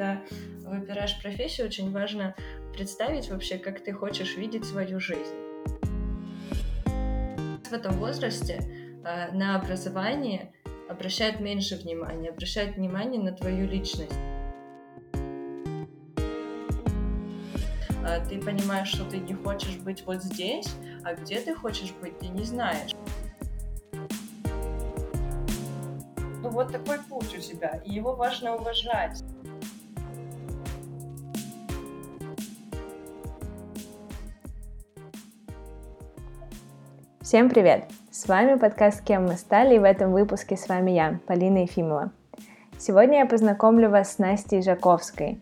когда выбираешь профессию, очень важно представить вообще, как ты хочешь видеть свою жизнь. В этом возрасте э, на образование обращают меньше внимания, обращают внимание на твою личность. А ты понимаешь, что ты не хочешь быть вот здесь, а где ты хочешь быть, ты не знаешь. Ну вот такой путь у тебя, и его важно уважать. Всем привет! С вами подкаст «Кем мы стали» и в этом выпуске с вами я, Полина Ефимова. Сегодня я познакомлю вас с Настей Жаковской.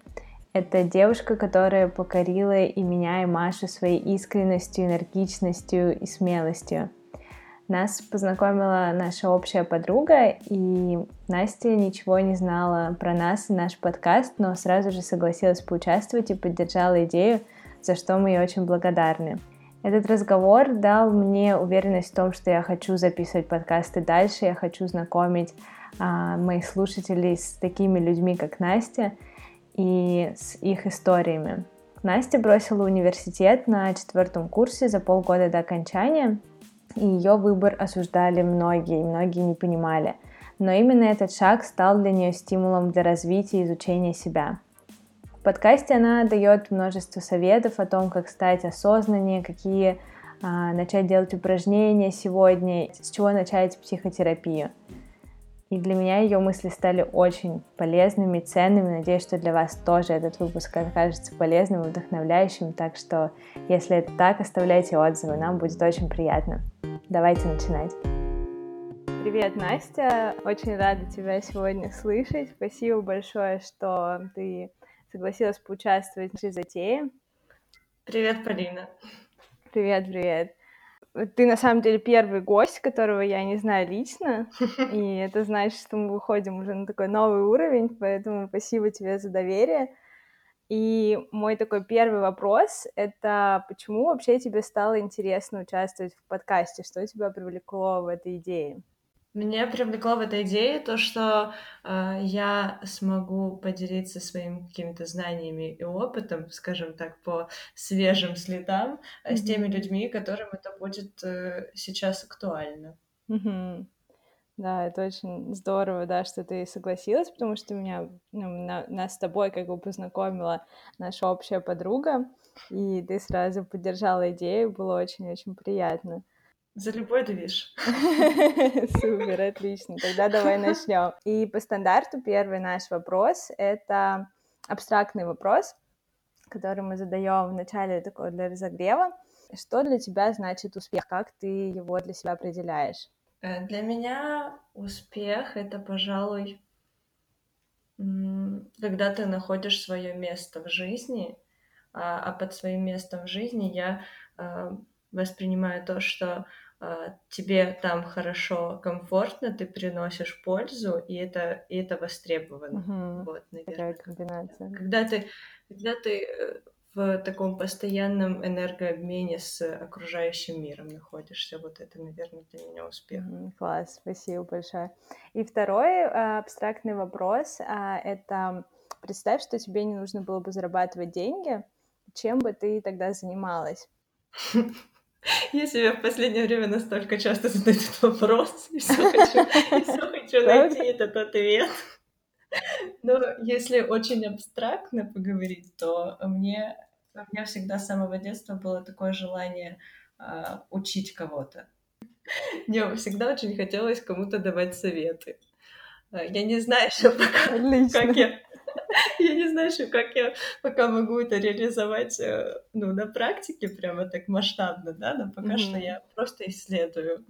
Это девушка, которая покорила и меня, и Машу своей искренностью, энергичностью и смелостью. Нас познакомила наша общая подруга, и Настя ничего не знала про нас и наш подкаст, но сразу же согласилась поучаствовать и поддержала идею, за что мы ей очень благодарны. Этот разговор дал мне уверенность в том, что я хочу записывать подкасты дальше, я хочу знакомить а, моих слушателей с такими людьми, как Настя, и с их историями. Настя бросила университет на четвертом курсе за полгода до окончания, и ее выбор осуждали многие, и многие не понимали. Но именно этот шаг стал для нее стимулом для развития и изучения себя. В подкасте она дает множество советов о том, как стать осознаннее, какие а, начать делать упражнения сегодня, с чего начать психотерапию. И для меня ее мысли стали очень полезными, ценными. Надеюсь, что для вас тоже этот выпуск окажется полезным и вдохновляющим. Так что, если это так, оставляйте отзывы, нам будет очень приятно. Давайте начинать. Привет, Настя. Очень рада тебя сегодня слышать. Спасибо большое, что ты согласилась поучаствовать в нашей затее. Привет, Полина. Привет, привет. Ты на самом деле первый гость, которого я не знаю лично, и это значит, что мы выходим уже на такой новый уровень, поэтому спасибо тебе за доверие. И мой такой первый вопрос — это почему вообще тебе стало интересно участвовать в подкасте? Что тебя привлекло в этой идее? Меня привлекла в этой идее то, что э, я смогу поделиться своими какими-то знаниями и опытом, скажем так, по свежим следам mm-hmm. с теми людьми, которым это будет э, сейчас актуально. Mm-hmm. Да, это очень здорово, да, что ты согласилась, потому что меня, ну, на, нас с тобой как бы познакомила наша общая подруга, и ты сразу поддержала идею, было очень-очень приятно. За любой движ. Супер, отлично. Тогда давай начнем. И по стандарту первый наш вопрос — это абстрактный вопрос, который мы задаем в начале такого для разогрева. Что для тебя значит успех? Как ты его для себя определяешь? Э, для меня успех — это, пожалуй, когда ты находишь свое место в жизни, а, а под своим местом в жизни я э, воспринимаю то, что тебе там хорошо, комфортно, ты приносишь пользу, и это, и это востребовано. Угу. Вот, наверное. Такая комбинация. Когда ты, когда ты э, в таком постоянном энергообмене с окружающим миром находишься, вот это, наверное, для меня успех. Класс, спасибо большое. И второй а, абстрактный вопрос а, — это представь, что тебе не нужно было бы зарабатывать деньги, чем бы ты тогда занималась? Я себе в последнее время настолько часто задаю этот вопрос, и все хочу, и все хочу найти этот ответ. Но если очень абстрактно поговорить, то мне, у меня всегда с самого детства было такое желание uh, учить кого-то. Мне всегда очень хотелось кому-то давать советы. А, я не знаю еще пока, как я Я не знаю еще, как я пока могу это реализовать э, ну, на практике прямо так масштабно, да, но пока mm-hmm. что я просто исследую.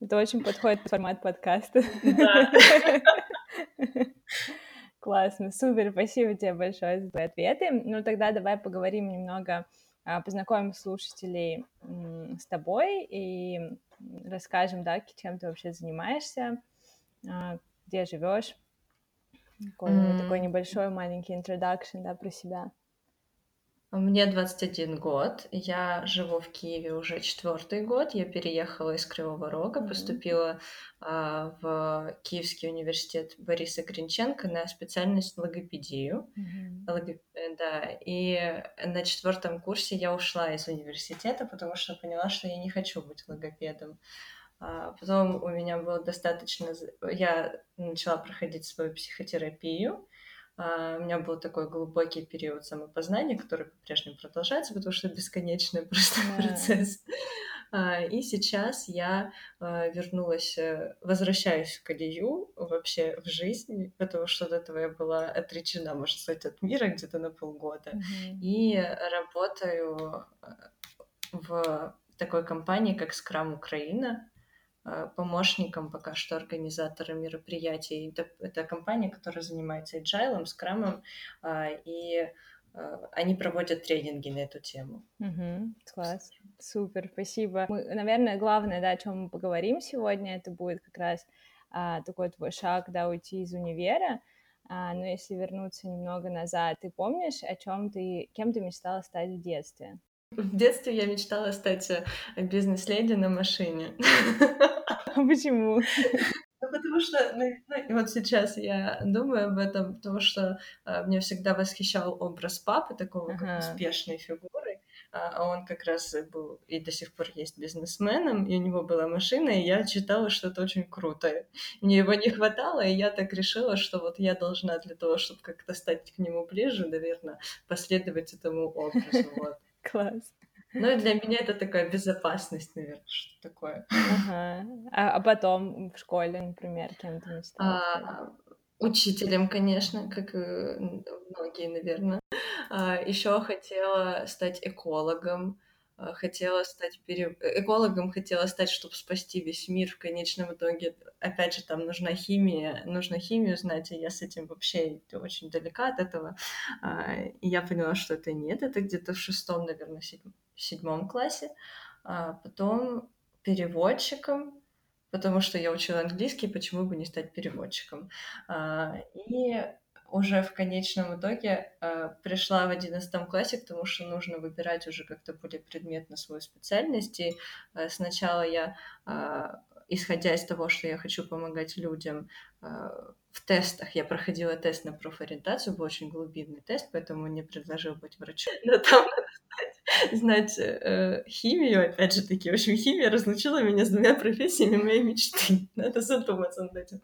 Это очень подходит формат подкаста. Да. Классно, супер, спасибо тебе большое за твои ответы. Ну, тогда давай поговорим немного, а, познакомим слушателей с тобой и расскажем, да, чем ты вообще занимаешься, а, где живешь. Такой, mm. такой небольшой маленький introduction, да, про себя. Мне 21 год, я живу в Киеве уже четвертый год. Я переехала из Кривого Рога, Мгм. поступила а, в Киевский университет Бориса Гринченко на специальность логопедию. Мгм. Логоп- э, Да, и на четвертом курсе я ушла из университета, потому что поняла, что я не хочу быть логопедом. А потом у меня было достаточно... Я начала проходить свою психотерапию, а, У меня был такой глубокий период самопознания, который по-прежнему продолжается, потому что бесконечный просто Да. процесс. А, И сейчас я вернулась, э, возвращаюсь в колею вообще в жизнь, потому что до этого я была отречена, можно сказать, от мира где-то на полгода. Мгм. И работаю э, в такой компании, как Scrum Украина, помощником пока что организатора мероприятий. Это, это компания, которая занимается agile, скрамом, а, и э, они проводят тренинги на эту тему. Мгм. Класс. Супер, спасибо. Мы, наверное, главное, да, о чем мы поговорим сегодня, это будет как раз а, такой твой шаг, да, уйти из универа. А, но если вернуться немного назад, ты помнишь, о чем ты, кем ты мечтала стать в детстве? В детстве я мечтала стать э, бизнес-леди на машине. Почему? Ну, потому что, ну, ну, и вот сейчас я думаю об этом, потому что э, меня всегда восхищал образ папы, такого как Ага. успешной фигуры, а а он как раз был и до сих пор есть бизнесменом, и у него была машина, и я считала, что это очень круто. Мне его не хватало, и я так решила, что вот я должна для того, чтобы как-то стать к нему ближе, наверное, последовать этому образу. Вот. Класс. Ну и для меня это такая безопасность, наверное, что такое. Ага. А, а потом в школе, например, кем ты мечтала? А, учителем, конечно, как многие, наверное. Еще хотела стать экологом, а, хотела стать пере... экологом, хотела стать, чтобы спасти весь мир. В конечном итоге, опять же, там нужна химия, нужно химию знать, и я с этим вообще очень далека от этого. А, И я поняла, что это нет, это где-то в шестом, наверное, седьм- седьмом классе. А Потом переводчиком, потому что я учила английский, почему бы не стать переводчиком. А, И уже в конечном итоге а, пришла в одиннадцатом классе к тому, что нужно выбирать уже как-то более предметно свою специальность. И а, сначала я, а, исходя из того, что я хочу помогать людям, а, в тестах я проходила тест на профориентацию, был очень глубинный тест, поэтому мне предложил быть врачом. Но там надо знать, знать э, химию, опять же таки. В общем, химия разлучила меня с двумя профессиями моей мечты. Надо задуматься над этим.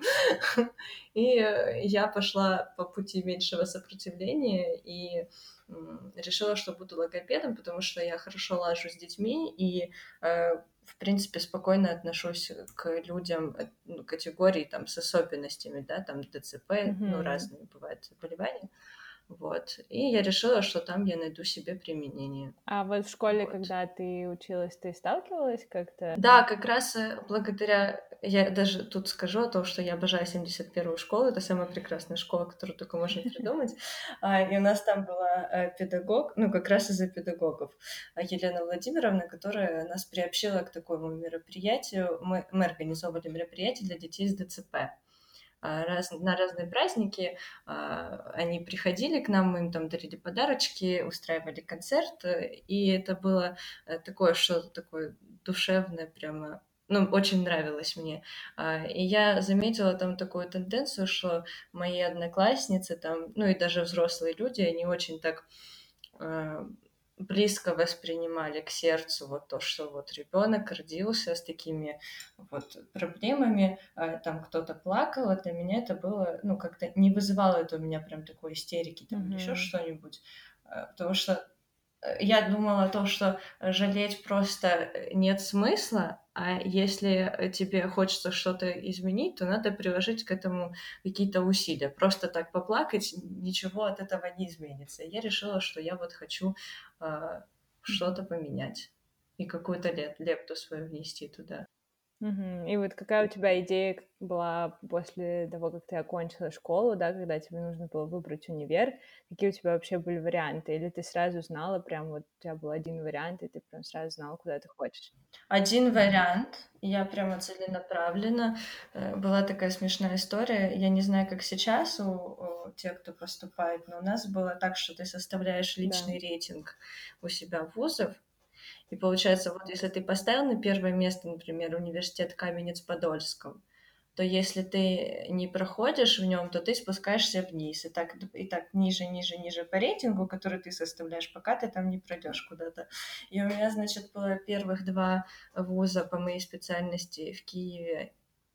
И э, я пошла по пути меньшего сопротивления и м, решила, что буду логопедом, потому что я хорошо лажу с детьми и э, в принципе, спокойно отношусь к людям э, ну, категории там с особенностями, да, там ДЦП, ну, Мгм. разные бывают заболевания. Вот. И я решила, что там я найду себе применение. А вот в школе, Вот. когда ты училась, ты сталкивалась как-то? Да, как раз э, благодаря... Я даже тут скажу о том, что я обожаю 71-ю школу. Это самая прекрасная школа, которую только можно придумать. А, И у нас там была э, педагог, ну, как раз из-за педагогов, а, Елена Владимировна, которая нас приобщила к такому мероприятию. Мы, мы организовывали мероприятие для детей с ДЦП. А, Раз, на разные праздники а, они приходили к нам, мы им там дарили подарочки, устраивали концерт, э, и это было э, такое что-то такое душевное прямо, ну, очень нравилось мне. А, И я заметила там такую тенденцию, что мои одноклассницы там, ну и даже взрослые люди, они очень так близко воспринимали к сердцу вот то, что вот ребенок родился с такими вот проблемами, а, там кто-то плакал, а для меня это было, ну, как-то не вызывало это у меня прям такой истерики, там, или еще что-нибудь, А, потому что я думала о том, что жалеть просто э, нет смысла, а если тебе хочется что-то изменить, то надо приложить к этому какие-то усилия. Просто так поплакать, ничего от этого не изменится. Я решила, что я вот хочу а, что-то поменять и какую-то леп- лепту свою внести туда. Мгм. И вот какая у тебя идея к- была после того, как ты окончила школу, да, когда тебе нужно было выбрать универ? Какие у тебя вообще были варианты? Или ты сразу знала, прям вот у тебя был один вариант, и ты прям сразу знала, куда ты хочешь? Один вариант, я прямо целенаправленно. э, Была такая смешная история. Я не знаю, как сейчас у, у те, кто поступает. Но у нас было так, что ты составляешь личный да. рейтинг у себя вузов, и получается, вот если ты поставил на первое место, например, университет Каменец-Подольском, то если ты не проходишь в нем, то ты спускаешься вниз. И так, и так ниже, ниже, ниже по рейтингу, который ты составляешь, пока ты там не пройдешь куда-то. И у меня, значит, было первых два вуза по моей специальности в Киеве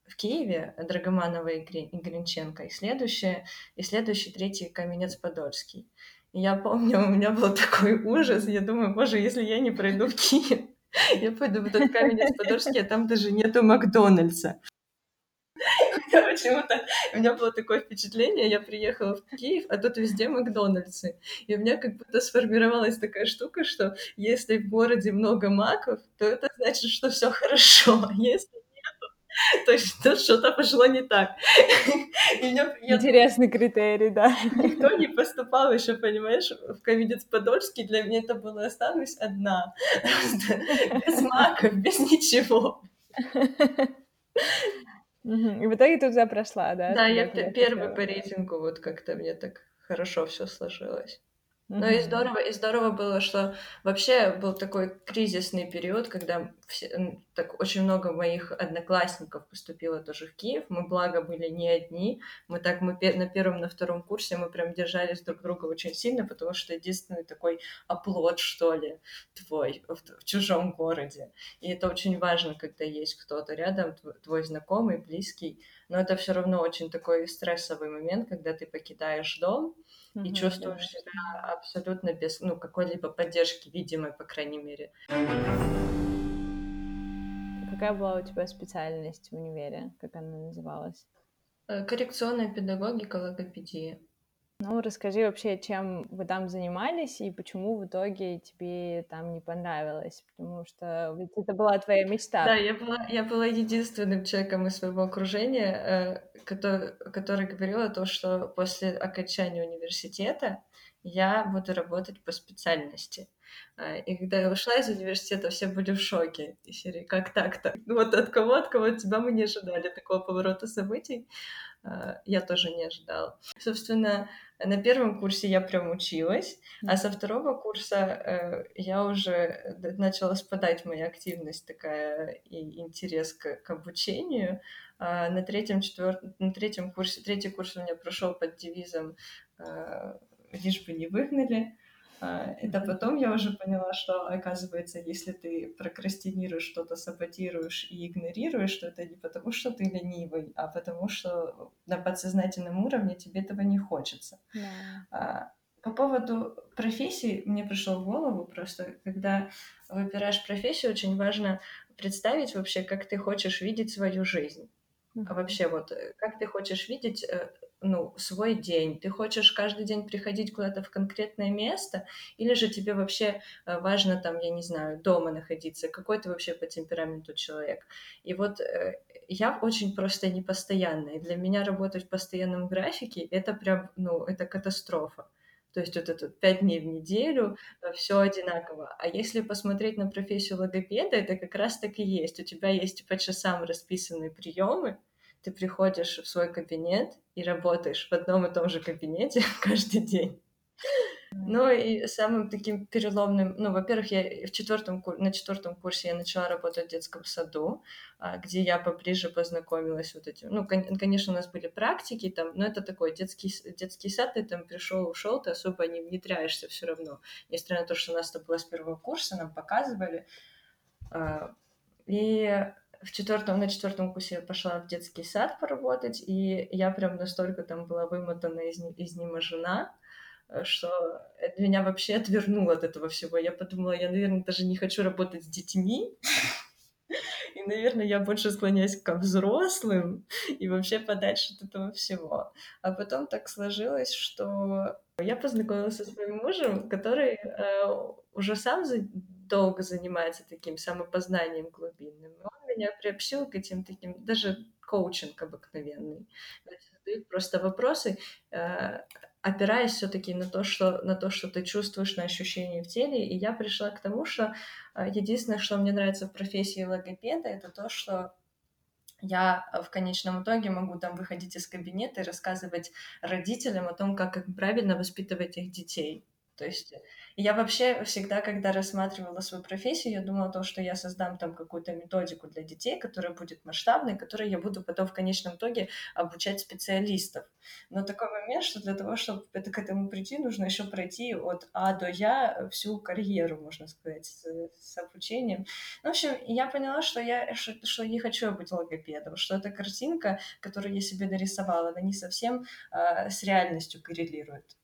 в Киеве Драгоманова и, Гри, и Гринченко, и следующее, и следующий, третий Каменец-Подольский. Я помню, у меня был такой ужас, я думаю, боже, если я не пройду в Киев, я пойду в этот Каменец-Подольский, а там даже нету Макдональдса. Почему-то у меня было такое впечатление, я приехала в Киев, а тут везде Макдональдсы. И у меня как будто сформировалась такая штука, что если в городе много маков, то это значит, что все хорошо. А если то есть тут что-то пошло не так. Меня, я... Интересный критерий, да. Никто не поступал еще, понимаешь, в Камедец Подольский. Для меня это было останусь одна. Без маков, без ничего. И в итоге ты туда прошла, да? Да, я первый по рейтингу, вот как-то мне так хорошо все сложилось. Но и здорово, и здорово было, что вообще был такой кризисный период, когда все, так очень много моих одноклассников поступило тоже в Киев. Мы, благо, были не одни. Мы так, мы на первом, на втором курсе мы прям держались друг друга очень сильно, потому что единственный такой оплот, что ли, твой в, в чужом городе. И это очень важно, когда есть кто-то рядом, твой знакомый, близкий. Но это все равно очень такой стрессовый момент, когда ты покидаешь дом, mm-hmm, и чувствуешь себя абсолютно без ну, какой-либо поддержки, видимой, по крайней мере. Какая была у тебя специальность в универе? Как она называлась? Э, коррекционная педагогика, логопедия. Ну, расскажи вообще, чем вы там занимались и почему в итоге тебе там не понравилось, потому что ведь это была твоя мечта. Да, я была, я была единственным человеком из своего окружения, э, который, который говорил о том, что после окончания университета я буду работать по специальности. Э, и когда я ушла из университета, все были в шоке. И серии, как так-то? Вот от кого, от кого от тебя мы не ожидали такого поворота событий. Э, я тоже не ожидала. Собственно, на первом курсе я прям училась, а со второго курса э, я уже начала спадать моя активность такая и интерес к, к обучению. А на третьем, четвертом, на третьем курсе, третий курс у меня прошел под девизом «Лишь бы не выгнали». А, это потом я уже поняла, что, оказывается, если ты прокрастинируешь что-то, саботируешь и игнорируешь, что это не потому, что ты ленивый, а потому что на подсознательном уровне тебе этого не хочется. Yeah. По поводу профессии мне пришло в голову просто, когда выбираешь профессию, очень важно представить вообще, как ты хочешь видеть свою жизнь. А вообще вот, э, как ты хочешь видеть э, ну, свой день? Ты хочешь каждый день приходить куда-то в конкретное место, или же тебе вообще э, важно там, я не знаю, дома находиться? Какой ты вообще по темпераменту человек? И вот э, я очень просто непостоянная. Для меня работать в постоянном графике — это прям, ну, это катастрофа. То есть вот это пять дней в неделю, э, все одинаково. А если посмотреть на профессию логопеда, это как раз так и есть. У тебя есть по часам расписанные приемы, ты приходишь в свой кабинет и работаешь в одном и том же кабинете каждый день. Ну и самым таким переломным, ну, во-первых, я в четвертом, на четвертом курсе я начала работать в детском саду, а, где я поближе познакомилась вот этим. Ну, конечно, у нас были практики там, но это такой детский, детский сад, ты там пришел, ушел, ты особо не внедряешься все равно. Несмотря на то, что у нас это было с первого курса, нам показывали. А, и в четвертом, на четвертом курсе я пошла в детский сад поработать, и я прям настолько там была вымотана, из, изнеможена, э, что меня вообще отвернуло от этого всего. Я подумала, я, наверное, даже не хочу работать с детьми, и, наверное, я больше склоняюсь ко взрослым и вообще подальше от этого всего. А потом так сложилось, что я познакомилась со своим мужем, который э, уже сам за... долго занимается таким самопознанием глубинным. Он меня приобщил к этим таким, даже коучинг обыкновенный. Задают просто вопросы, э, опираясь все-таки на то, что на то, что ты чувствуешь, на ощущения в теле. И я пришла к тому, что э, единственное, что мне нравится в профессии логопеда, это то, что я в конечном итоге могу там выходить из кабинета и рассказывать родителям о том, как правильно воспитывать их детей. То есть я вообще всегда, когда рассматривала свою профессию, я думала о том, что я создам там какую-то методику для детей, которая будет масштабной, которой я буду потом в конечном итоге обучать специалистов. Но такой момент, что для того, чтобы это, к этому прийти, нужно еще пройти от А до Я всю карьеру, можно сказать, с, с обучением. Ну, в общем, я поняла, что я что, что не хочу быть логопедом, что эта картинка, которую я себе нарисовала, она не совсем э, с реальностью коррелирует.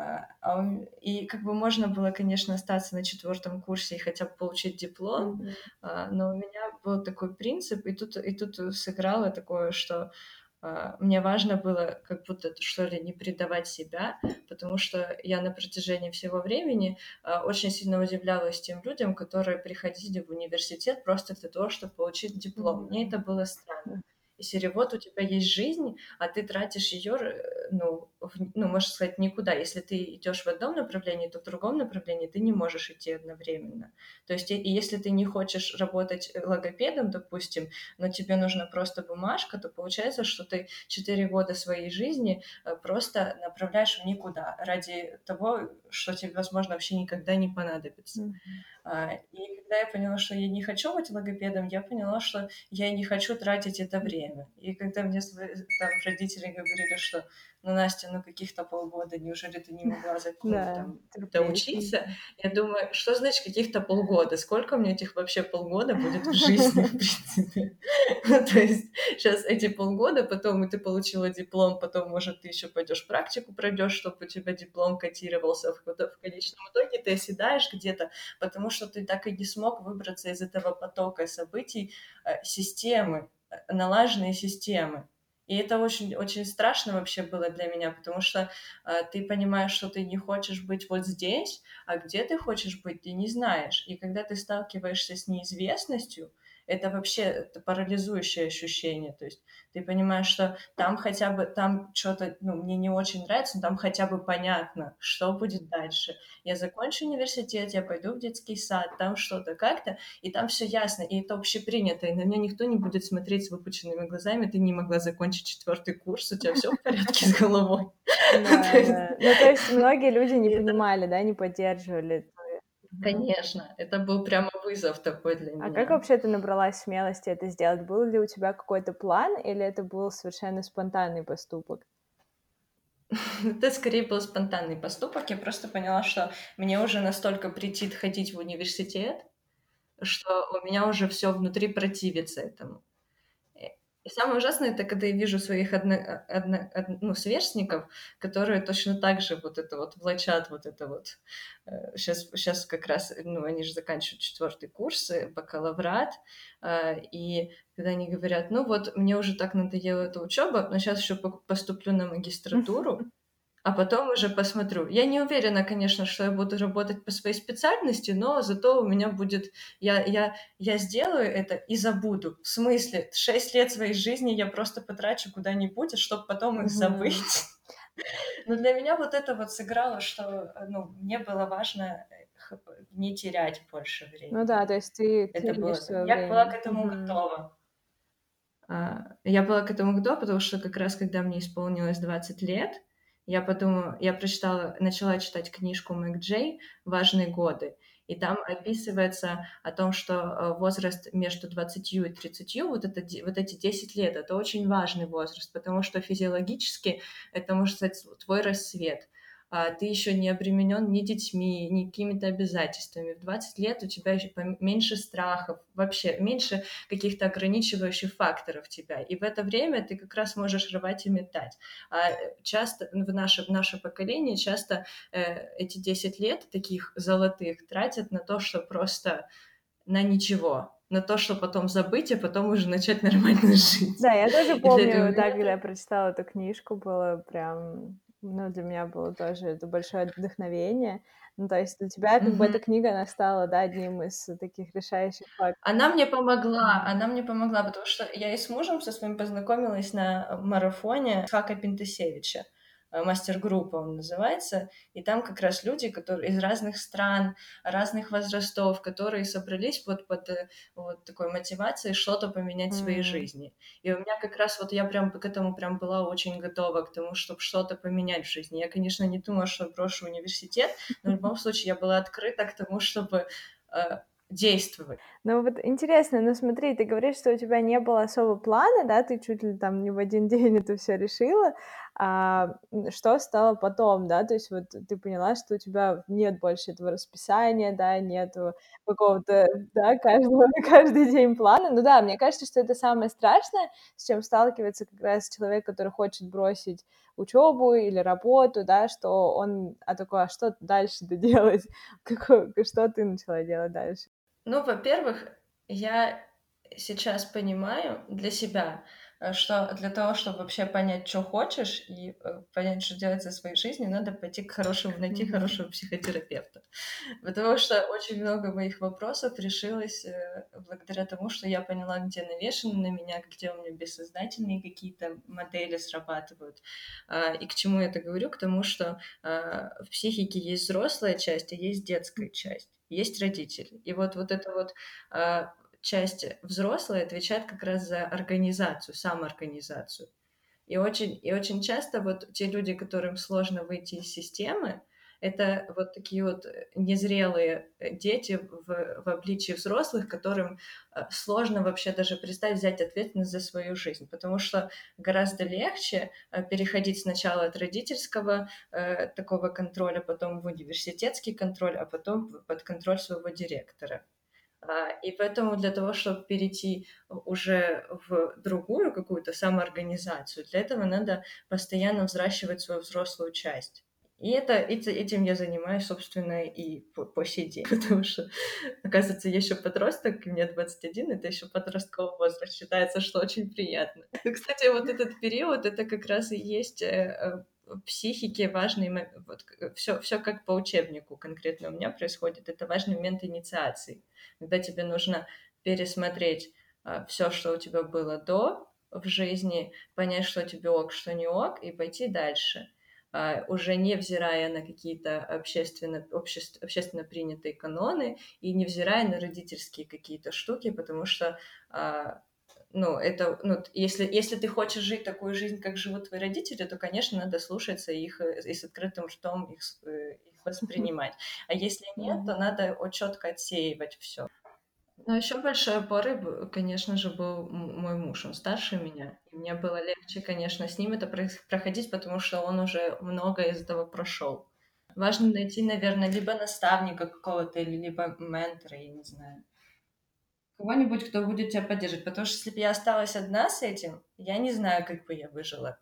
А, а и как бы можно было, конечно, остаться на четвертом курсе и хотя бы получить диплом, mm-hmm. но у меня был такой принцип, и тут, и тут сыграло такое, что мне важно было как будто, что ли, не предавать себя, потому что я на протяжении всего времени очень сильно удивлялась тем людям, которые приходили в университет просто для того, чтобы получить диплом. Mm-hmm. Мне это было странно и серии вот у тебя есть жизнь, а ты тратишь ее, э, ну, ну, можно сказать, никуда. Если ты идешь в одном направлении, то в другом направлении ты не можешь идти одновременно. То есть, и, если ты не хочешь работать логопедом, допустим, но тебе нужна просто бумажка, то получается, что ты 4 года своей жизни э, просто направляешь в никуда ради того, что тебе, возможно, вообще никогда не понадобится. Mm-hmm. И когда я поняла, что я не хочу быть логопедом, я поняла, что я не хочу тратить это время. И когда мне там родители говорили, что ну, Настя, ну, каких-то полгода, неужели ты не могла закончить, да, там, доучиться? Я думаю, что значит каких-то полгода? Сколько у меня этих вообще полгода будет в жизни, в принципе? Ну, то есть сейчас эти полгода, потом ты получила диплом, потом, может, ты еще пойдешь практику пройдешь, чтобы у тебя диплом котировался. В, в конечном итоге ты оседаешь где-то, потому что ты так и не смог выбраться из этого потока событий э, системы, э, налаженной системы. И это очень, очень страшно вообще было для меня, потому что э, ты понимаешь, что ты не хочешь быть вот здесь, а где ты хочешь быть, ты не знаешь. И когда ты сталкиваешься с неизвестностью, это вообще это парализующее ощущение. То есть ты понимаешь, что там хотя бы, там что-то, ну, мне не очень нравится, но там хотя бы понятно, что будет дальше. Я закончу университет, я пойду в детский сад, там что-то как-то, и там все ясно, и это общепринято, и на меня никто не будет смотреть с выпученными глазами, ты не могла закончить четвертый курс, у тебя все в порядке с головой. Ну, то есть многие люди не понимали, да, не поддерживали Конечно, это был прямо вызов такой для меня. А как вообще ты набралась смелости это сделать? Был ли у тебя какой-то план или это был совершенно спонтанный поступок? Это скорее был спонтанный поступок. Я просто поняла, что мне уже настолько претит ходить в университет, что у меня уже все внутри противится этому. Самое ужасное, это когда я вижу своих одно, одно, одно, ну, сверстников, которые точно так же вот это вот влачат вот это вот. Сейчас, э, сейчас как раз, ну, они же заканчивают четвертый курс, э, бакалаврат, э, и когда они говорят, ну вот, мне уже так надоела эта учеба, но сейчас еще поступлю на магистратуру, а потом уже посмотрю. Я не уверена, конечно, что я буду работать по своей специальности, но зато у меня будет... Я, я, я сделаю это и забуду. В смысле, шесть лет своей жизни я просто потрачу куда-нибудь, чтобы потом их забыть. Но для меня вот это вот сыграло, что ну, мне было важно э, не терять больше времени. Ну да, то есть ты... Это было... Я была к этому готова. А, я была к этому готова, потому что как раз когда мне исполнилось 20 лет, я подумала, я прочитала, начала читать книжку Мэг Джей. «Важные годы», и там описывается о том, что э, возраст между 20 и 30, вот, это, вот эти 10 лет, это очень важный возраст, потому что физиологически это, может сказать, твой рассвет – ты еще не обременен ни детьми, ни какими-то обязательствами. В 20 лет у тебя еще меньше страхов, вообще меньше каких-то ограничивающих факторов тебя. И в это время ты как раз можешь рвать и метать. А часто в наше, в наше поколение часто э, эти 10 лет таких золотых тратят на то, что просто на ничего, на то, что потом забыть, а потом уже начать нормально жить. Да, я тоже помню, да, когда я прочитала эту книжку, было прям ну, для меня было тоже это большое вдохновение. Ну, то есть для тебя как mm-hmm. бы эта книга, она стала, да, одним из таких решающих факторов. Она мне помогла, она мне помогла, потому что я и с мужем со своим познакомилась на марафоне Хака Пентасевича. Э, мастер-группа он называется, и там как раз люди, которые из разных стран, разных возрастов, которые собрались вот под э, вот такой мотивацией что-то поменять в своей жизни. И у меня как раз вот я прям к этому прям была очень готова, к тому, чтобы что-то поменять в жизни. Я, конечно, не думала, что брошу университет, но в любом случае я была открыта к тому, чтобы э, действовать. Ну вот интересно, ну смотри, ты говоришь, что у тебя не было особого плана, да, ты чуть ли там не в один день это все решила, а что стало потом, да, то есть вот ты поняла, что у тебя нет больше этого расписания, да, нет какого-то, да, каждого, каждый день плана, ну да, мне кажется, что это самое страшное, с чем сталкивается как раз человек, который хочет бросить учебу или работу, да, что он, а такое, а что дальше-то делать, Какое, что ты начала делать дальше? Ну, во-первых, я сейчас понимаю для себя, что для того, чтобы вообще понять, что хочешь, и э, понять, что делать за своей жизнью, надо пойти к хорошему, найти mm-hmm. хорошего психотерапевта. Потому что очень много моих вопросов решилось э, благодаря тому, что я поняла, где навешаны на меня, где у меня бессознательные какие-то модели срабатывают. А, и к чему я это говорю? К тому, что в психике есть взрослая часть, а есть детская часть есть родители. И вот, вот эта вот часть взрослая отвечает как раз за организацию, самоорганизацию. И очень, и очень часто вот те люди, которым сложно выйти из системы, это вот такие вот незрелые дети в, в обличии взрослых, которым э, сложно вообще даже представить взять ответственность за свою жизнь, потому что гораздо легче э, переходить сначала от родительского э, такого контроля, потом в университетский контроль, а потом под контроль своего директора. А, и поэтому для того, чтобы перейти уже в другую какую-то самоорганизацию, для этого надо постоянно взращивать свою взрослую часть. И это, этим я занимаюсь, собственно, и по, по сей день, потому что, оказывается, я еще подросток, мне 21, это еще подростковый возраст, считается, что очень приятно. Кстати, вот этот период, это как раз и есть э, в психике важный вот все, все как по учебнику конкретно у меня происходит, это важный момент инициации, когда тебе нужно пересмотреть а, все, что у тебя было до в жизни, понять, что тебе ок, что не ок, и пойти дальше. А, уже невзирая на какие-то общественно, обществ, общественно принятые каноны и невзирая на родительские какие-то штуки, потому что а, ну, это, ну, если, если ты хочешь жить такую жизнь, как живут твои родители, то, конечно, надо слушаться их э, и с открытым ртом их, э, их воспринимать. А если нет, то надо четко отсеивать все. Но еще большой опорой, конечно же, был мой муж. Он старше меня. И мне было легче, конечно, с ним это проходить, потому что он уже много из этого прошел. Важно найти, наверное, либо наставника какого-то, либо ментора, я не знаю. Кого-нибудь, кто будет тебя поддерживать. Потому что если бы я осталась одна с этим, я не знаю, как бы я выжила.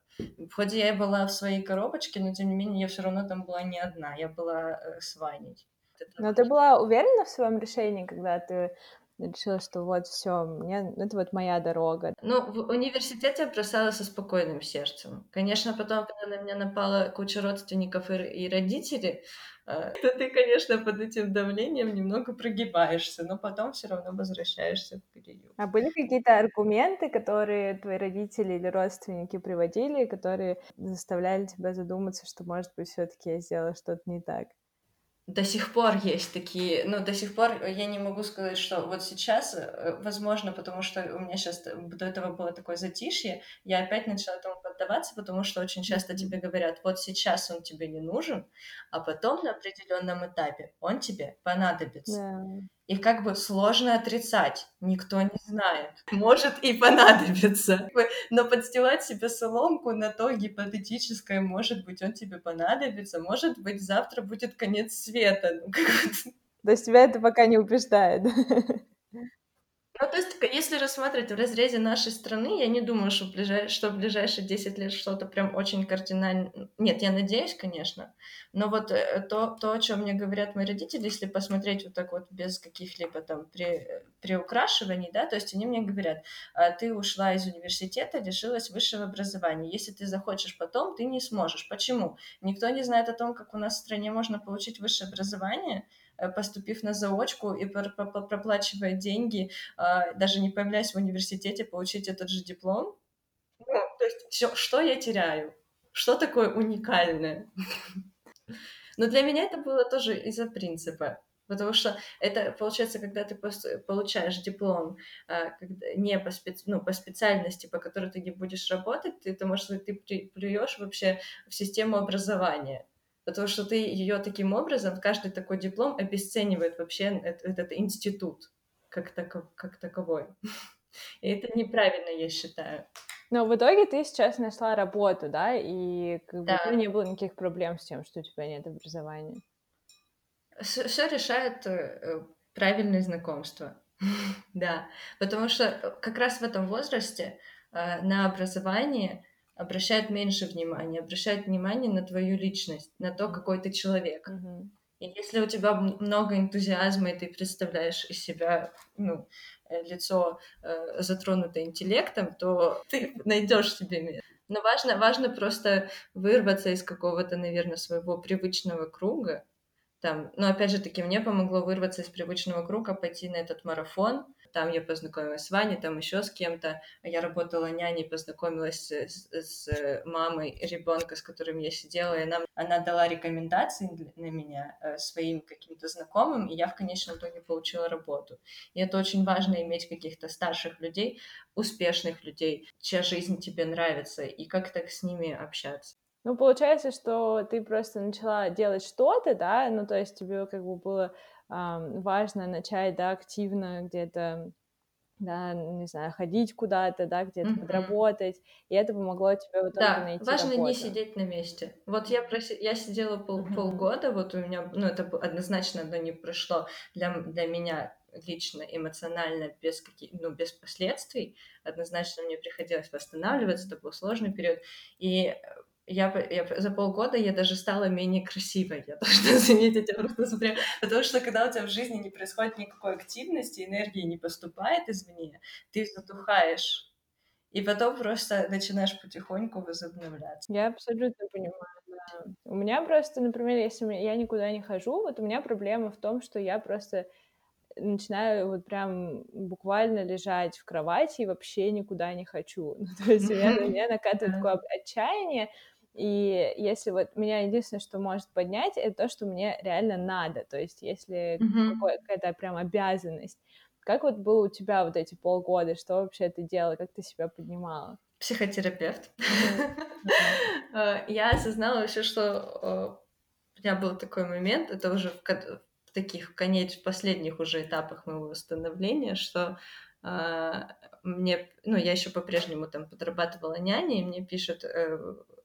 Ходе я была в своей коробочке, но тем не менее я все равно там была не одна. Я была э, с Ваней. Но ты была уверена в своем решении, когда ты решила, что вот все, мне это вот моя дорога. Ну, в университете я бросала со спокойным сердцем. Конечно, потом, когда на меня напала куча родственников и, и родителей, э, то ты, конечно, под этим давлением немного прогибаешься, но потом все равно возвращаешься в колею. А были какие-то аргументы, которые твои родители или родственники приводили, которые заставляли тебя задуматься, что, может быть, все-таки я сделала что-то не так? До сих пор есть такие, ну, до сих пор я не могу сказать, что вот сейчас, э, возможно, потому что у меня сейчас до этого было такое затишье, я опять начала этому поддаваться, потому что очень часто тебе говорят, вот сейчас он тебе не нужен, а потом на определенном этапе он тебе понадобится. Yeah. И как бы сложно отрицать, никто не знает. Может и понадобится. Но подстилать себе соломку на то гипотетическое, может быть, он тебе понадобится, может быть, завтра будет конец света. Ну, то есть тебя это пока не убеждает. Ну, то есть, если рассматривать в разрезе нашей страны, я не думаю, что в, ближай... что в ближайшие 10 лет что-то прям очень кардинально... Нет, я надеюсь, конечно, но вот э, то, то, о чем мне говорят мои родители, если посмотреть вот так вот без каких-либо там при... приукрашиваний, да, то есть они мне говорят, «А ты ушла из университета, лишилась высшего образования, если ты захочешь потом, ты не сможешь. Почему? Никто не знает о том, как у нас в стране можно получить высшее образование, поступив на заочку и проплачивая деньги, а, даже не появляясь в университете, получить этот же диплом. Ну, то есть, все, что я теряю? что такое уникальное? Но для меня это было тоже из-за принципа. Потому что это, получается, когда ты получаешь диплом а, не по, специ... ну, по специальности, по которой ты не будешь работать, ты, потому что ты плюешь вообще в систему образования. Потому что ты ее таким образом, каждый такой диплом обесценивает вообще этот, этот институт как, таков, как таковой. И это неправильно, я считаю. Но в итоге ты сейчас нашла работу, да, и как да. бы не было никаких проблем с тем, что у тебя нет образования. Все решает э, правильное знакомство. да, потому что э, как раз в этом возрасте э, на образование обращают меньше внимания, обращают внимание на твою личность, на то, какой ты человек. И если у тебя много энтузиазма, и ты представляешь из себя ну, лицо, затронутое интеллектом, то ты найдешь себе место. Но важно, важно просто вырваться из какого-то, наверное, своего привычного круга, там, но опять же таки, мне помогло вырваться из привычного круга, пойти на этот марафон. Там я познакомилась с Ваней, там еще с кем-то. Я работала няней, познакомилась с, с мамой ребенка, с которым я сидела, и она, она дала рекомендации на меня э, своим каким-то знакомым, и я в конечном итоге получила работу. И это очень важно иметь каких-то старших людей, успешных людей, чья жизнь тебе нравится, и как-то с ними общаться. Ну, получается, что ты просто начала делать что-то, да, ну, то есть тебе как бы было важно начать, да, активно где-то, да, не знаю, ходить куда-то, да, где-то mm-hmm. подработать, и это помогло тебе в итоге да, найти важно работу. не сидеть на месте. Вот я, проси... я сидела пол... mm-hmm. полгода, вот у меня, ну, это однозначно оно не прошло для, для меня лично, эмоционально, без, каких, ну, без последствий. Однозначно мне приходилось восстанавливаться, это был сложный период. И я, я за полгода я даже стала менее красивой, я должна заметить, я просто смотрю, потому что когда у тебя в жизни не происходит никакой активности, энергии не поступает извне, ты затухаешь, и потом просто начинаешь потихоньку возобновляться. Я абсолютно понимаю, да. У меня просто, например, если я никуда не хожу, вот у меня проблема в том, что я просто начинаю вот прям буквально лежать в кровати и вообще никуда не хочу. Ну, то есть у меня, у меня накатывает такое отчаяние, и если вот меня единственное, что может поднять, это то, что мне реально надо. То есть если mm-hmm. какая-то прям обязанность. Как вот было у тебя вот эти полгода? Что вообще ты делала? Как ты себя поднимала? Психотерапевт. Э, я осознала еще, что у меня был такой момент, это уже в таких конец, последних уже этапах моего восстановления, что э, мне, ну, я еще по-прежнему там подрабатывала няней, и мне пишет э,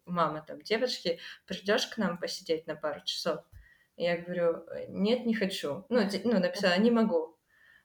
мама там, девочки, придешь к нам посидеть на пару часов? Я говорю, нет, не хочу. Ну, ну написала, не могу.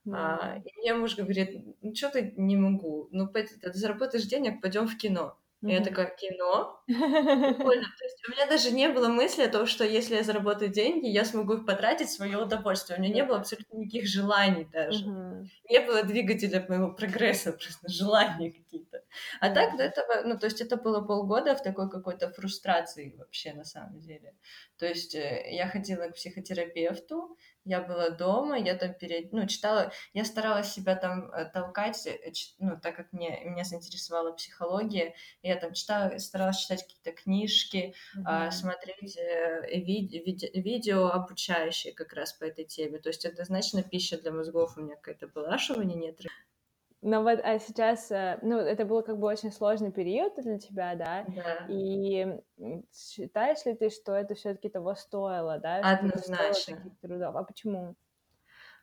Mm. А, и мне муж говорит, ну что ты не могу? Ну, ты заработаешь денег, пойдем в кино. Mm-hmm. И я такая, кино? Прикольно. То есть у меня даже не было мысли о том, что если я заработаю деньги, я смогу их потратить в свое удовольствие. У меня не было абсолютно никаких желаний даже. Mm-hmm. Не было двигателя моего прогресса, просто желания какие-то. А mm-hmm. так до этого, ну, то есть это было полгода в такой какой-то фрустрации вообще на самом деле. То есть э, я ходила к психотерапевту, я была дома, я там перед, ну, читала, я старалась себя там э, толкать, э, ну, так как мне, меня заинтересовала психология, я там читала, старалась читать какие-то книжки, mm-hmm. смотреть э, ви- ви- видео обучающие как раз по этой теме, то есть однозначно пища для мозгов у меня какая-то была, что не нет но вот а сейчас, э, ну, это был как бы очень сложный период для тебя, да? Да. И считаешь ли ты, что это все-таки того стоило, да? Однозначно. трудов? А почему?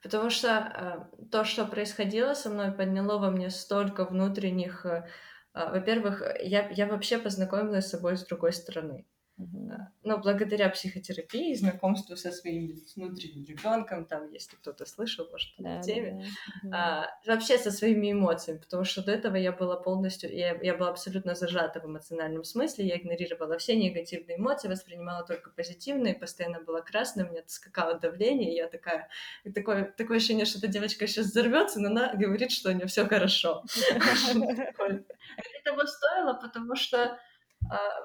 Потому что э, то, что происходило со мной, подняло во мне столько внутренних... Э, э, во-первых, я, я вообще познакомилась с собой с другой стороны. Uh-huh. Но благодаря психотерапии, знакомству со своим внутренним ребенком, там, если кто-то слышал, может, да, теме, да, да. А, вообще со своими эмоциями, потому что до этого я была полностью, я, я была абсолютно зажата в эмоциональном смысле, я игнорировала все негативные эмоции, воспринимала только позитивные, постоянно была красная, у меня скакало давление, и я такая, и такое, такое ощущение, что эта девочка сейчас взорвется, но она говорит, что у нее все хорошо. Это того стоило, потому что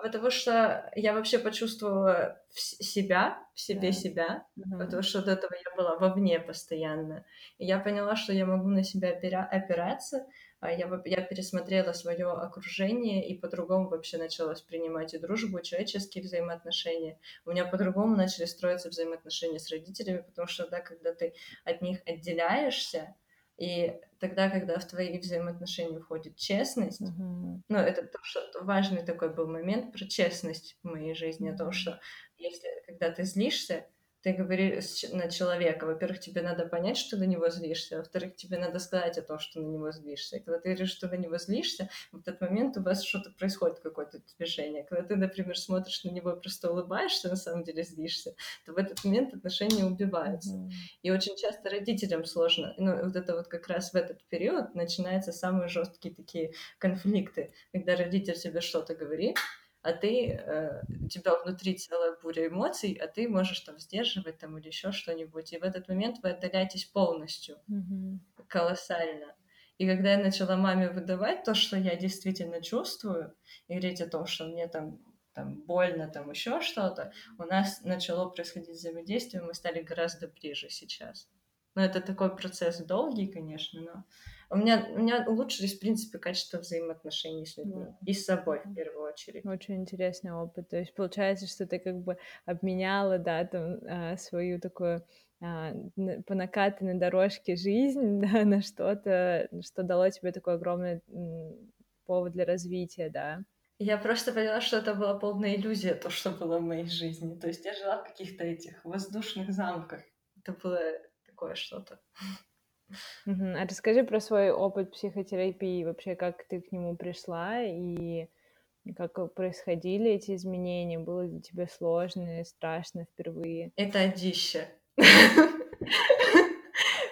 потому что я вообще почувствовала себя, в себе yeah. себя, mm-hmm. потому что до этого я была вовне постоянно. И я поняла, что я могу на себя опира- опираться, а, я, я пересмотрела свое окружение и по-другому вообще начала воспринимать и дружбу, и человеческие взаимоотношения. У меня по-другому начали строиться взаимоотношения с родителями, потому что да, когда ты от них отделяешься, и тогда, когда в твои взаимоотношения входит честность, mm-hmm. ну, это то, что важный такой был момент про честность в моей жизни, о том, что если, когда ты злишься, ты говоришь на человека, во-первых, тебе надо понять, что на него злишься, во-вторых, тебе надо сказать о том, что на него злишься. И когда ты говоришь, что на него злишься, в этот момент у вас что-то происходит, какое-то движение. Когда ты, например, смотришь на него и просто улыбаешься, на самом деле злишься, то в этот момент отношения убиваются. Mm-hmm. И очень часто родителям сложно. Ну, вот это вот как раз в этот период начинаются самые жесткие такие конфликты, когда родитель тебе что-то говорит, а ты, э, у тебя внутри целая буря эмоций, а ты можешь там сдерживать там или еще что-нибудь. И в этот момент вы отдаляетесь полностью, mm-hmm. колоссально. И когда я начала маме выдавать то, что я действительно чувствую, и говорить о том, что мне там там больно, там еще что-то, у нас начало происходить взаимодействие, мы стали гораздо ближе сейчас. Но это такой процесс долгий, конечно, но у меня, у меня улучшились, в принципе, качество взаимоотношений с людьми. Да. И с собой, в первую очередь. Очень интересный опыт. То есть получается, что ты как бы обменяла, да, там, а, свою такую а, по накатанной дорожке жизнь, да, на что-то, что дало тебе такой огромный повод для развития, да. Я просто поняла, что это была полная иллюзия, то, что было в моей жизни. То есть я жила в каких-то этих воздушных замках. Это было такое что-то. А расскажи про свой опыт психотерапии, вообще, как ты к нему пришла и как происходили эти изменения, было ли тебе сложно и страшно впервые? Это одище.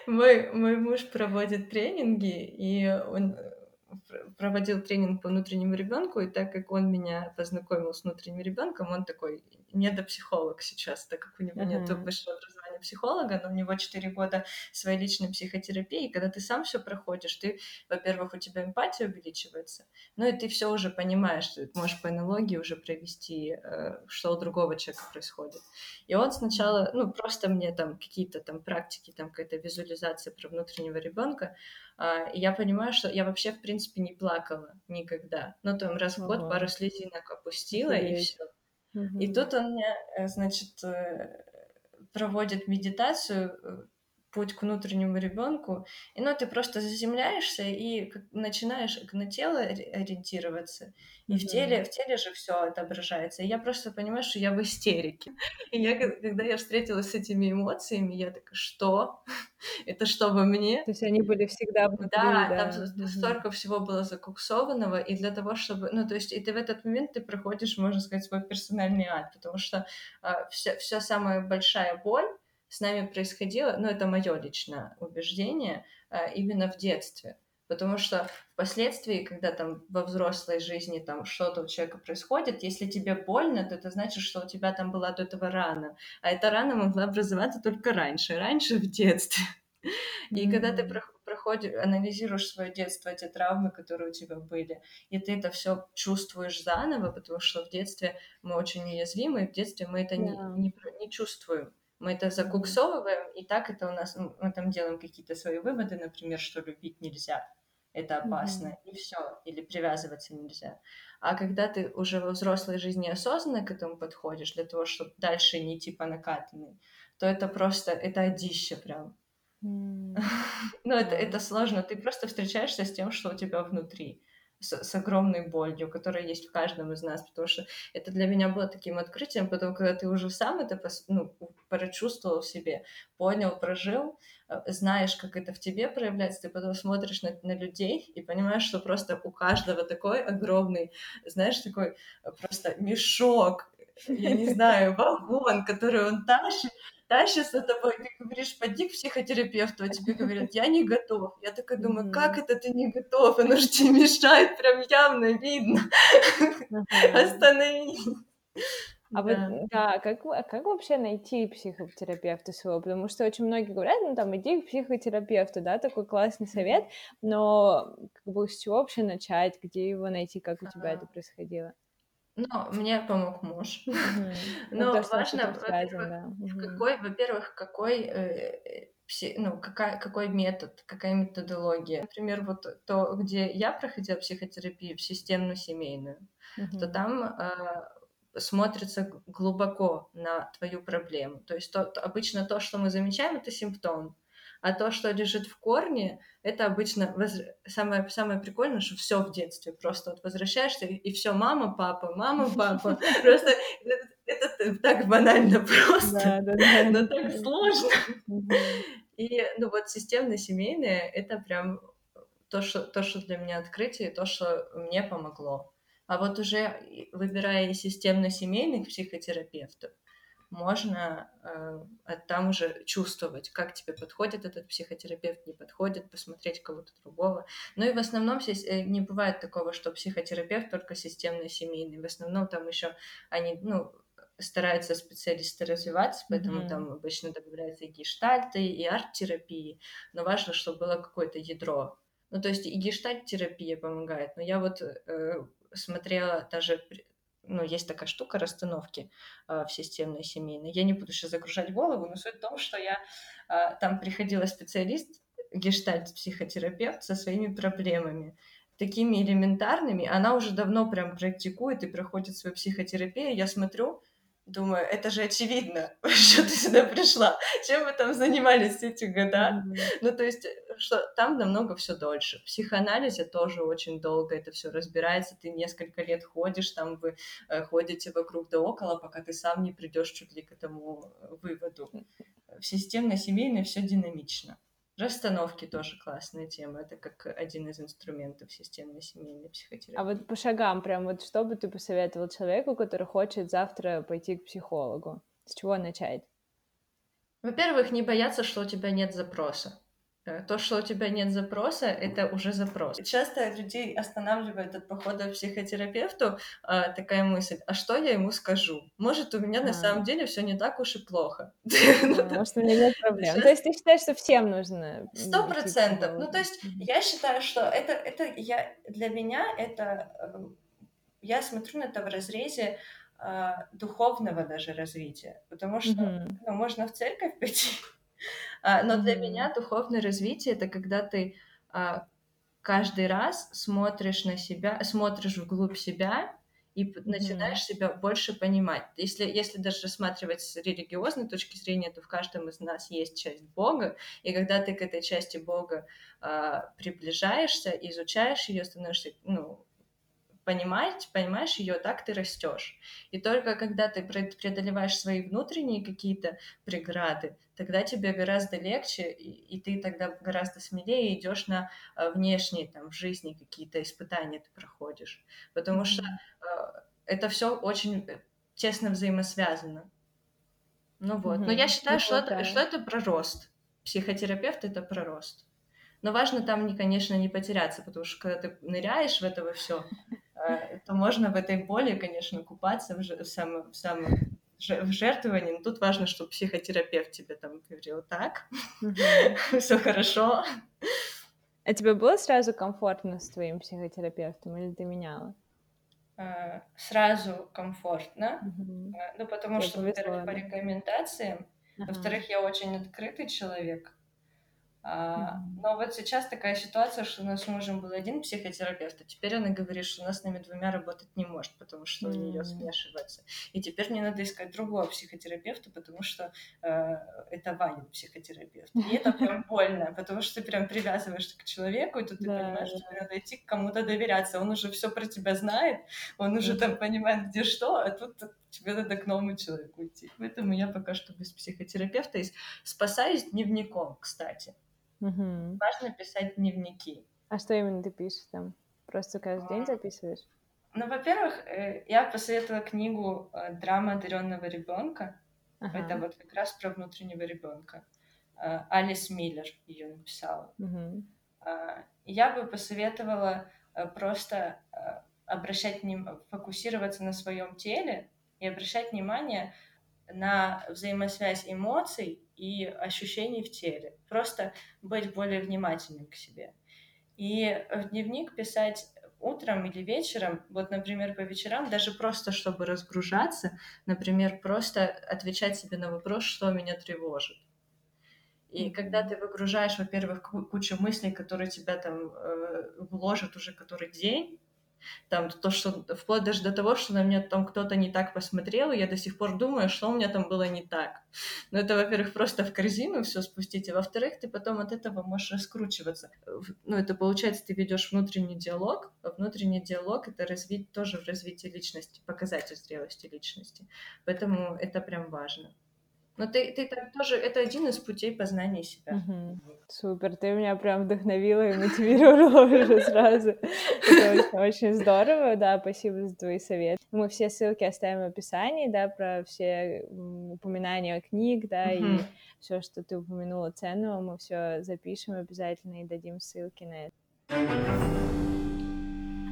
Мой, мой муж проводит тренинги, и он проводил тренинг по внутреннему ребенку, и так как он меня познакомил с внутренним ребенком, он такой недопсихолог сейчас, так как у него uh-huh. нет высшего образования психолога, но у него 4 года своей личной психотерапии, и когда ты сам все проходишь, ты, во-первых, у тебя эмпатия увеличивается, ну и ты все уже понимаешь, ты можешь по аналогии уже провести, э, что у другого человека происходит. И он сначала, ну, просто мне там какие-то там практики, там какая-то визуализация про внутреннего ребенка, а, и я понимаю, что я вообще, в принципе, не плакала никогда. Ну, там раз в год пару слезинок опустила, и все. И тут он мне, э, значит, проводит медитацию э, путь к внутреннему ребенку, и ну ты просто заземляешься и начинаешь на тело ориентироваться, и mm-hmm. в теле в теле же все отображается. И я просто понимаю, что я в истерике. И я когда я встретилась с этими эмоциями, я такая, что? Это что во мне? То есть они были всегда внутри, да, да. там mm-hmm. столько всего было закуксованного, и для того, чтобы, ну то есть и ты в этот момент ты проходишь, можно сказать, свой персональный ад, потому что а, вся вся самая большая боль с нами происходило, ну, это мое личное убеждение, а, именно в детстве. Потому что впоследствии, когда там во взрослой жизни там что-то у человека происходит, если тебе больно, то это значит, что у тебя там была до этого рана. А эта рана могла образоваться только раньше, раньше в детстве. И mm-hmm. когда ты проходишь, анализируешь свое детство, эти травмы, которые у тебя были, и ты это все чувствуешь заново, потому что в детстве мы очень уязвимы, и в детстве мы это yeah. не, не, не чувствуем. Мы это закуксовываем, и так это у нас, мы там делаем какие-то свои выводы, например, что любить нельзя, это опасно, mm-hmm. и все, или привязываться нельзя. А когда ты уже во взрослой жизни осознанно к этому подходишь, для того, чтобы дальше не идти по накатанной, то это просто, это одище прям. Mm-hmm. ну, это, это сложно, ты просто встречаешься с тем, что у тебя внутри с, с огромной болью, которая есть в каждом из нас, потому что это для меня было таким открытием, потом, когда ты уже сам это ну, прочувствовал в себе, понял, прожил, э, знаешь, как это в тебе проявляется, ты потом смотришь на, на людей и понимаешь, что просто у каждого такой огромный, знаешь, такой э, просто мешок, я не знаю, вагон, который он тащит, дальше с тобой, ты говоришь, пойди к психотерапевту, а тебе говорят, я не готов. Я такая думаю, как это ты не готов? Оно же тебе мешает, прям явно видно. Остановись. А да. вот, да, как, а как вообще найти психотерапевта своего? Потому что очень многие говорят, ну, там, иди к психотерапевту, да, такой классный совет, но как бы с чего вообще начать, где его найти, как у тебя это происходило? Ну, мне помог муж. Но важно, во-первых, какой, во-первых, какой ну, какая, какой метод, какая методология. Например, вот то, где я проходила психотерапию, в системно-семейную, mm-hmm. то там э, смотрится глубоко на твою проблему. То есть то, то, обычно то, что мы замечаем, это симптом. А то, что лежит в корне, это обычно воз... самое, самое прикольное, что все в детстве. Просто вот возвращаешься, и все мама, папа, мама, папа. Просто это так банально просто, но так сложно. И, ну, вот системно-семейное — это прям то что, то, что для меня открытие, то, что мне помогло. А вот уже выбирая системно-семейных психотерапевтов, можно э, там уже чувствовать, как тебе подходит этот психотерапевт, не подходит, посмотреть кого-то другого. Ну и в основном здесь э, не бывает такого, что психотерапевт только системно-семейный. В основном там еще они, ну, стараются специалисты развиваться, поэтому mm-hmm. там обычно добавляются и гештальты, и арт-терапии, но важно, чтобы было какое-то ядро. Ну, то есть и гештальт-терапия помогает, но я вот э, смотрела даже, ну, есть такая штука расстановки э, в системной семейной. Я не буду сейчас загружать голову, но суть в том, что я э, там приходила специалист, гештальт-психотерапевт со своими проблемами такими элементарными, она уже давно прям практикует и проходит свою психотерапию. Я смотрю, Думаю, это же очевидно, что ты сюда пришла. Чем вы там занимались эти года? Mm-hmm. Ну, то есть, что там намного все дольше. В психоанализе тоже очень долго это все разбирается. Ты несколько лет ходишь, там вы э, ходите вокруг да около, пока ты сам не придешь чуть ли к этому выводу. В системно-семейной все динамично. Расстановки тоже классная тема. Это как один из инструментов системной семейной психотерапии. А вот по шагам, прям вот что бы ты посоветовал человеку, который хочет завтра пойти к психологу? С чего начать? Во-первых, не бояться, что у тебя нет запроса. Э, то, что у тебя нет запроса, это уже запрос. Часто людей останавливает от похода к психотерапевту а, такая мысль, а что я ему скажу? Может, у меня а. на самом деле все не так уж и плохо. Ну может, у меня нет проблем. То есть ты считаешь, что всем нужно? Сто процентов. Ну, то есть я считаю, что это, это я, для меня это... Э, я смотрю на это в разрезе а, духовного даже развития, потому что ну, можно в церковь пойти, но для меня духовное развитие это когда ты а, каждый раз смотришь на себя, смотришь вглубь себя и начинаешь себя больше понимать. Если, если даже рассматривать с религиозной точки зрения, то в каждом из нас есть часть Бога, и когда ты к этой части Бога э, приближаешься, изучаешь ее, становишься ну, понимать, понимаешь ее, так ты растешь. И только когда ты преодолеваешь свои внутренние какие-то преграды, тогда тебе гораздо легче, и, и ты тогда гораздо смелее идешь на а, внешние там в жизни какие-то испытания ты проходишь. Потому что э, это все очень э, тесно взаимосвязано. Ну вот. Mm-hmm. Но я считаю, что это, что это про рост. Психотерапевт это про рост. Но важно там, не, конечно, не потеряться, потому что когда ты ныряешь в это все, Э, то можно в этой боли, конечно, купаться в самом, в самом в жертвовании, но тут важно, чтобы психотерапевт тебе там говорил так, все хорошо. А тебе было сразу комфортно с твоим психотерапевтом или ты меняла? Э, сразу комфортно, э, ну потому что, во-первых, по рекомендациям, во-вторых, я очень открытый человек, но вот сейчас такая ситуация, что у нас с мужем был один психотерапевт, а теперь она говорит, что она с нами двумя работать не может, потому что у нее смешивается. И теперь мне надо искать другого психотерапевта, потому что э, это Ваня психотерапевт. И это прям больно, потому что ты прям привязываешься к человеку, и тут ты да, понимаешь, да. что надо идти к кому-то доверяться. Он уже все про тебя знает, он уже там понимает, где что, а тут тебе надо к новому человеку идти. Поэтому я пока что без психотерапевта и спасаюсь дневником, кстати. Угу. Важно писать дневники. А что именно ты пишешь там? Просто каждый а... день записываешь? Ну, во-первых, э, я посоветовала книгу э, «Драма одаренного ребенка». Ага. Это вот как раз про внутреннего ребенка. Э, Алис Миллер ее написала. Угу. Я бы посоветовала просто обращать внимание, фокусироваться на своем теле и обращать внимание на взаимосвязь эмоций и ощущений в теле. Просто быть более внимательным к себе. И в дневник писать утром или вечером, вот, например, по вечерам, даже просто чтобы разгружаться, например, просто отвечать себе на вопрос, что меня тревожит. И когда ты выгружаешь, во-первых, кучу мыслей, которые тебя там э, вложат уже который день, там то, что вплоть даже до того, что на меня там кто-то не так посмотрел, и я до сих пор думаю, что у меня там было не так. Но это, во-первых, просто в корзину все спустить, а во-вторых, ты потом от этого можешь раскручиваться. Ну, это получается, ты ведешь внутренний диалог, а внутренний диалог это развить тоже в развитии личности, показатель зрелости личности. Поэтому это прям важно. Но ты, ты так тоже, это один из путей познания себя. Угу. Супер, ты меня прям вдохновила и мотивировала уже сразу. Это очень, здорово, да, спасибо за твой совет. Мы все ссылки оставим в описании, да, про все упоминания книг, да, и все, что ты упомянула ценного, мы все запишем обязательно и дадим ссылки на это.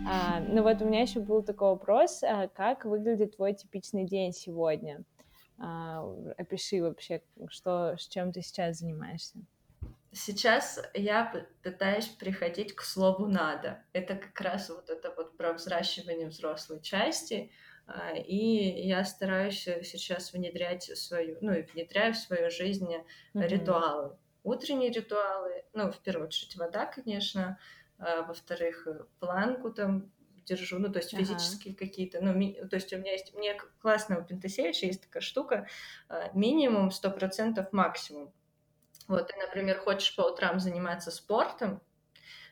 А, ну вот у меня еще был такой вопрос, а как выглядит твой типичный день сегодня? А, опиши вообще, что, с чем ты сейчас занимаешься. Сейчас я пытаюсь приходить к слову «надо». Это как раз вот это вот про взращивание взрослой части, а, и я стараюсь сейчас внедрять свою, ну и внедряю в свою жизнь mm-hmm. ритуалы. Утренние ритуалы, ну, в первую очередь вода, конечно, а, во-вторых, планку там держу, ну, то есть физические ага. какие-то, ну, ми, то есть у меня есть, мне классно у Пентасевича есть такая штука, а, минимум 100% максимум. Вот ты, например, хочешь по утрам заниматься спортом,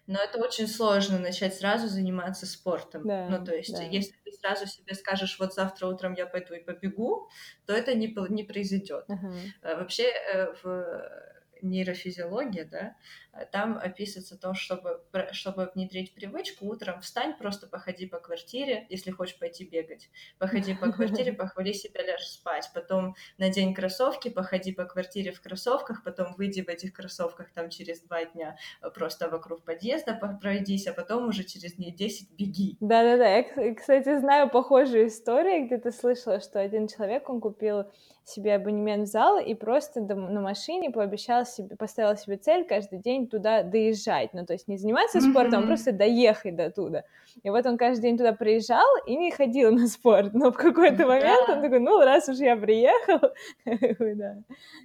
но это очень сложно начать сразу заниматься спортом. Да, ну, то есть, да. если ты сразу себе скажешь, вот завтра утром я пойду и побегу, то это не, не произойдет. Uh-huh. Вообще, э, в нейрофизиология, да, э, там описывается то, чтобы, чтобы внедрить привычку, утром встань, просто походи по квартире, если хочешь пойти бегать. Походи по квартире, похвали себя, ляжь спать. Потом надень кроссовки, походи по квартире в кроссовках, потом выйди в этих кроссовках там через два дня э, просто вокруг подъезда пройдись, а потом уже через дней 10 беги. Да-да-да, я, кстати, знаю похожую историю, где ты слышала, что один человек, он купил себе абонемент в зал и просто на машине пообещал себе, поставил себе цель каждый день туда доезжать. Ну, то есть не заниматься спортом, mm-hmm. а просто доехать до туда. И вот он каждый день туда приезжал и не ходил на спорт. Но в какой-то момент он такой, ну, раз уж я приехал, да.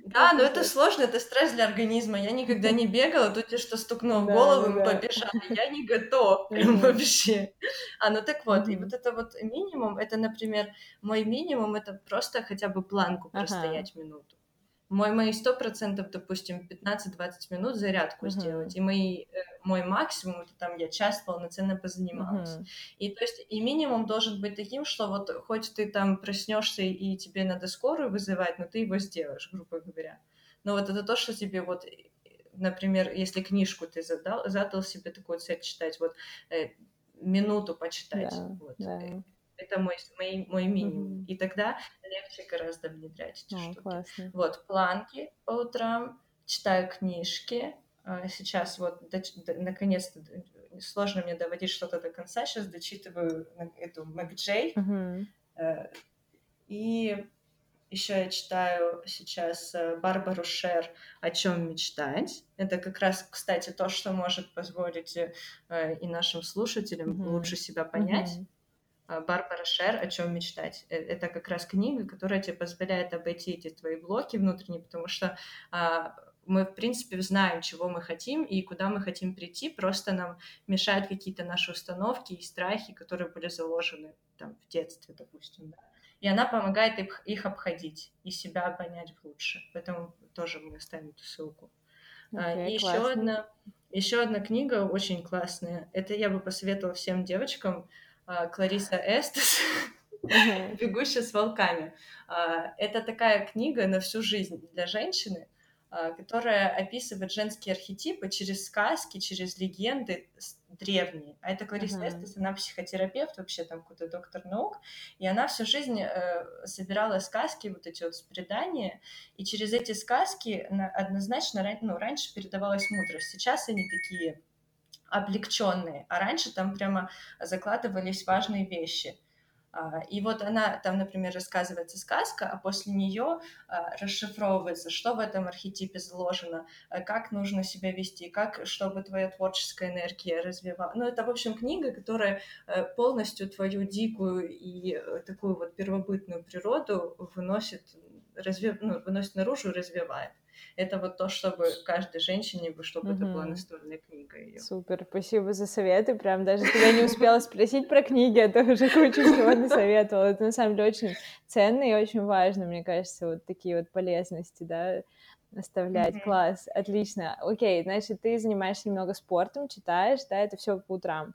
Да, но это сложно, это стресс для организма. Я никогда не бегала, тут тебе что стукнул в голову, мы побежали. Я не готов вообще. А, ну так вот, и вот это вот минимум, это, например, мой минимум, это просто хотя бы планку ага. простоять минуту. Мой, мои сто процентов, допустим, 15-20 минут зарядку uh-huh. сделать. И мои, э, мой максимум, это там я час полноценно позанималась. Uh-huh. И то есть и минимум должен быть таким, что вот хоть ты там проснешься и тебе надо скорую вызывать, но ты его сделаешь, грубо говоря. Но вот это то, что тебе вот например, если книжку ты задал, задал себе такую цель читать, вот э, минуту почитать. Да, вот. да. Это мой, мой, мой минимум. Mm-hmm. И тогда легче гораздо внедрять эти oh, штуки. Классно. Вот, планки по утрам, читаю книжки. А, сейчас вот до, до, наконец-то сложно мне доводить что-то до конца. Сейчас дочитываю эту МакДжей. Mm-hmm. И еще я читаю сейчас э, Барбару Шер «О чем мечтать». Это как раз, кстати, то, что может позволить э, и нашим слушателям mm-hmm. лучше себя понять. Mm-hmm Барбара Шер «О чем мечтать». Э, это как раз книга, которая тебе позволяет обойти эти твои блоки внутренние, потому что а, мы, в принципе, знаем, чего мы хотим и куда мы хотим прийти, просто нам мешают какие-то наши установки и страхи, которые были заложены там в детстве, допустим, да. И она помогает их, их обходить и себя понять лучше. Поэтому тоже мы оставим эту ссылку. Okay, и еще одна, еще одна книга очень классная. Это я бы посоветовала всем девочкам. А, Клариса Эстес «Бегущая с волками». А, это такая книга на всю жизнь для женщины, а, которая описывает женские архетипы через сказки, через легенды древние. А это Клариса uh-huh. Эстес, она психотерапевт, вообще там какой-то доктор наук, и она всю жизнь э, собирала сказки, вот эти вот предания, и через эти сказки однозначно ну, раньше передавалась мудрость. Сейчас они такие облегченные, а раньше там прямо закладывались важные вещи. А, и вот она там, например, рассказывается сказка, а после нее а, расшифровывается, что в этом архетипе заложено, а, как нужно себя вести, как, чтобы твоя творческая энергия развивалась. Ну, это, в общем, книга, которая э, полностью твою дикую и э, такую вот первобытную природу выносит разве... ну, выносит наружу и развивает. Это вот то, чтобы каждой женщине, чтобы это была настольная книга ее. Супер, спасибо за советы. Прям даже тебя не успела спросить про книги, а ты уже кучу всего насоветовала. Это на самом деле очень ценно и очень важно, мне кажется, вот такие вот полезности, да, оставлять. Mm-hmm. Класс, отлично. Окей, значит, ты занимаешься немного спортом, читаешь, да, это все по утрам.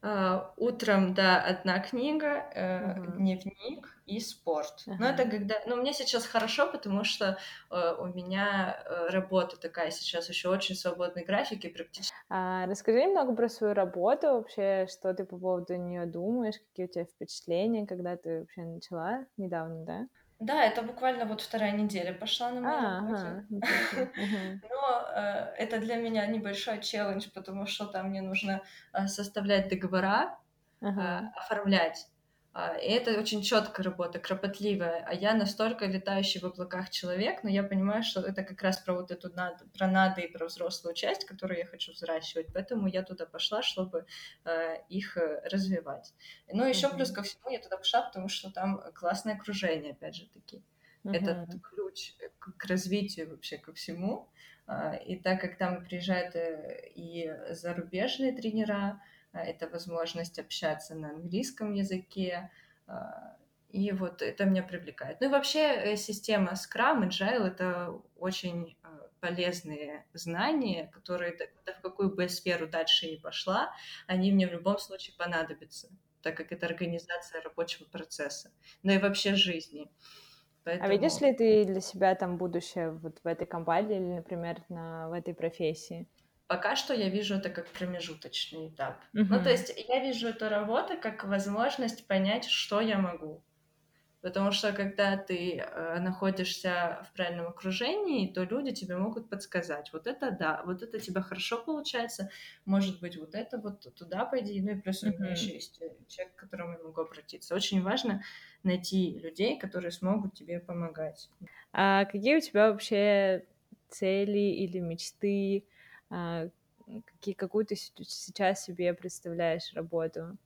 Uh, утром, да, одна книга, uh, uh-huh. дневник и спорт. Uh-huh. Но это когда... Ну, мне сейчас хорошо, потому что uh, у меня uh, работа такая сейчас еще очень свободный график и практически... А, расскажи немного про свою работу вообще, что ты по поводу нее думаешь, какие у тебя впечатления, когда ты вообще начала недавно, да? Да, это буквально вот вторая неделя пошла на моей а, работе. Но э, это для меня небольшой челлендж, потому что там мне нужно э, составлять договора, э, оформлять а, и это очень четкая работа, кропотливая. А я настолько летающий в облаках человек, но я понимаю, что это как раз про вот эту надо, про надо и про взрослую часть, которую я хочу взращивать. Поэтому я туда пошла, чтобы э, их э, развивать. Ну, еще mm-hmm. плюс ко всему я туда пошла, потому что там классное окружение, опять же таки. Mm-hmm. Это ключ к, к развитию вообще ко всему. А, и так как там приезжают э, и зарубежные тренера, а, это возможность общаться на английском языке, а, и вот это меня привлекает. Ну и вообще э, система Scrum, Agile — это очень а, полезные знания, которые в какую бы сферу дальше и пошла, они мне в любом случае понадобятся, так как это организация рабочего процесса, но и вообще жизни. Поэтому... А видишь ли ты для себя там будущее вот в этой компании или, например, на, в этой профессии? Пока что я вижу это как промежуточный этап. Uh-huh. Ну, то есть я вижу эту работу как возможность понять, что я могу. Потому что когда ты э, находишься в правильном окружении, то люди тебе могут подсказать. Вот это да, вот это тебе хорошо получается, может быть, вот это вот туда пойди. Ну и плюс у меня еще есть э, человек, к которому я могу обратиться. Очень важно найти людей, которые смогут тебе помогать. А какие у тебя вообще цели или мечты? А, какую ты сейчас себе представляешь работу?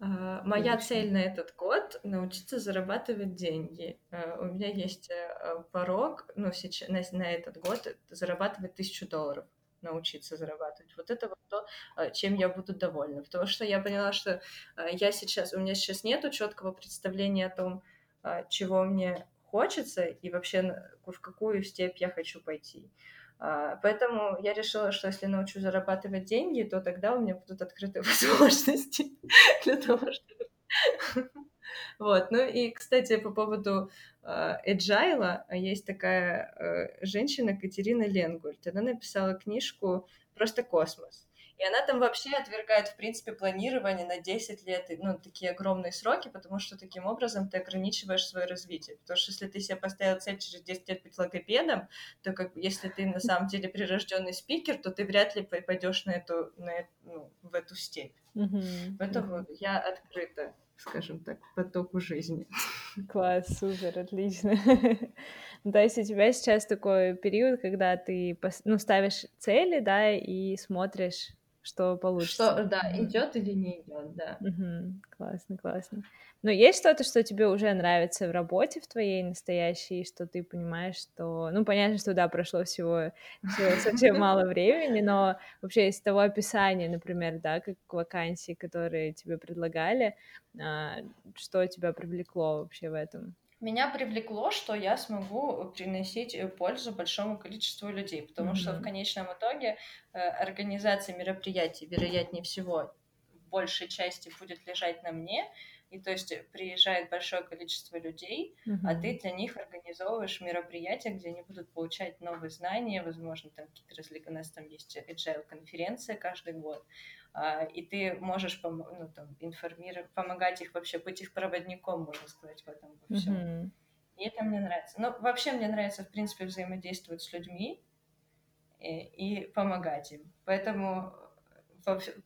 Uh, моя цель на этот год — научиться зарабатывать деньги. Uh, у меня есть порог, ну, сейчас, на, на этот год зарабатывать тысячу долларов, научиться зарабатывать. Вот это вот то, чем я буду довольна. Потому что я поняла, что я сейчас, у меня сейчас нету четкого представления о том, чего мне хочется и вообще в какую степь я хочу пойти. А, поэтому я решила, что если научу зарабатывать деньги, то тогда у меня будут открыты возможности для того, чтобы... Вот, ну и, кстати, по поводу agile, а, есть такая э, женщина Катерина Ленгульт, она написала книжку «Просто космос». И она там вообще отвергает, в принципе, планирование на 10 лет, ну, такие огромные сроки, потому что таким образом ты ограничиваешь свое развитие. Потому что если ты себе поставил цель через 10 лет быть логопедом, то как если ты на самом деле прирожденный спикер, то ты вряд ли пойдешь на эту, на, ну, в эту степь. Mm-hmm. Поэтому mm-hmm. я открыта скажем так, потоку жизни. Класс, супер, отлично. Ну, то есть у тебя сейчас такой период, когда ты ну, ставишь цели, да, и смотришь, что получится. Что, да, идет или не идет, да. Угу. Классно, классно. Но есть что-то, что тебе уже нравится в работе в твоей настоящей, что ты понимаешь, что... Ну, понятно, что, да, прошло всего, всего совсем мало времени, но вообще из того описания, например, да, как вакансии, которые тебе предлагали, а, что тебя привлекло вообще в этом? Меня привлекло, что я смогу приносить э, пользу большому количеству людей, потому mm-hmm. что в конечном итоге э, организация мероприятий, вероятнее всего, в большей части будет лежать на мне, и то есть приезжает большое количество людей, uh-huh. а ты для них организовываешь мероприятия, где они будут получать новые знания, возможно, там какие-то развлеки, у нас там есть agile конференция каждый год, а, и ты можешь ну, там, информировать, помогать их вообще, быть их проводником, можно сказать, в этом во всем. Uh-huh. И это мне нравится. Но вообще мне нравится, в принципе, взаимодействовать с людьми и, и помогать им. Поэтому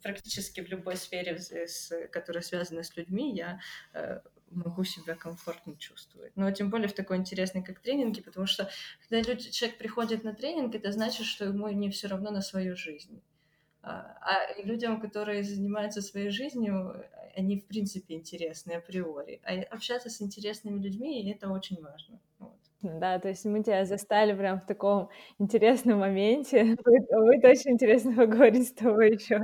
практически в любой сфере, с, которая связана с людьми, я э, могу себя комфортно чувствовать. Но тем более в такой интересной, как тренинги, потому что когда люди, человек приходит на тренинг, это значит, что ему не все равно на свою жизнь. А, а людям, которые занимаются своей жизнью, они в принципе интересны априори. А общаться с интересными людьми это очень важно. Вот. Да, то есть мы тебя застали прям в таком интересном моменте. Будет, будет очень интересно поговорить с тобой еще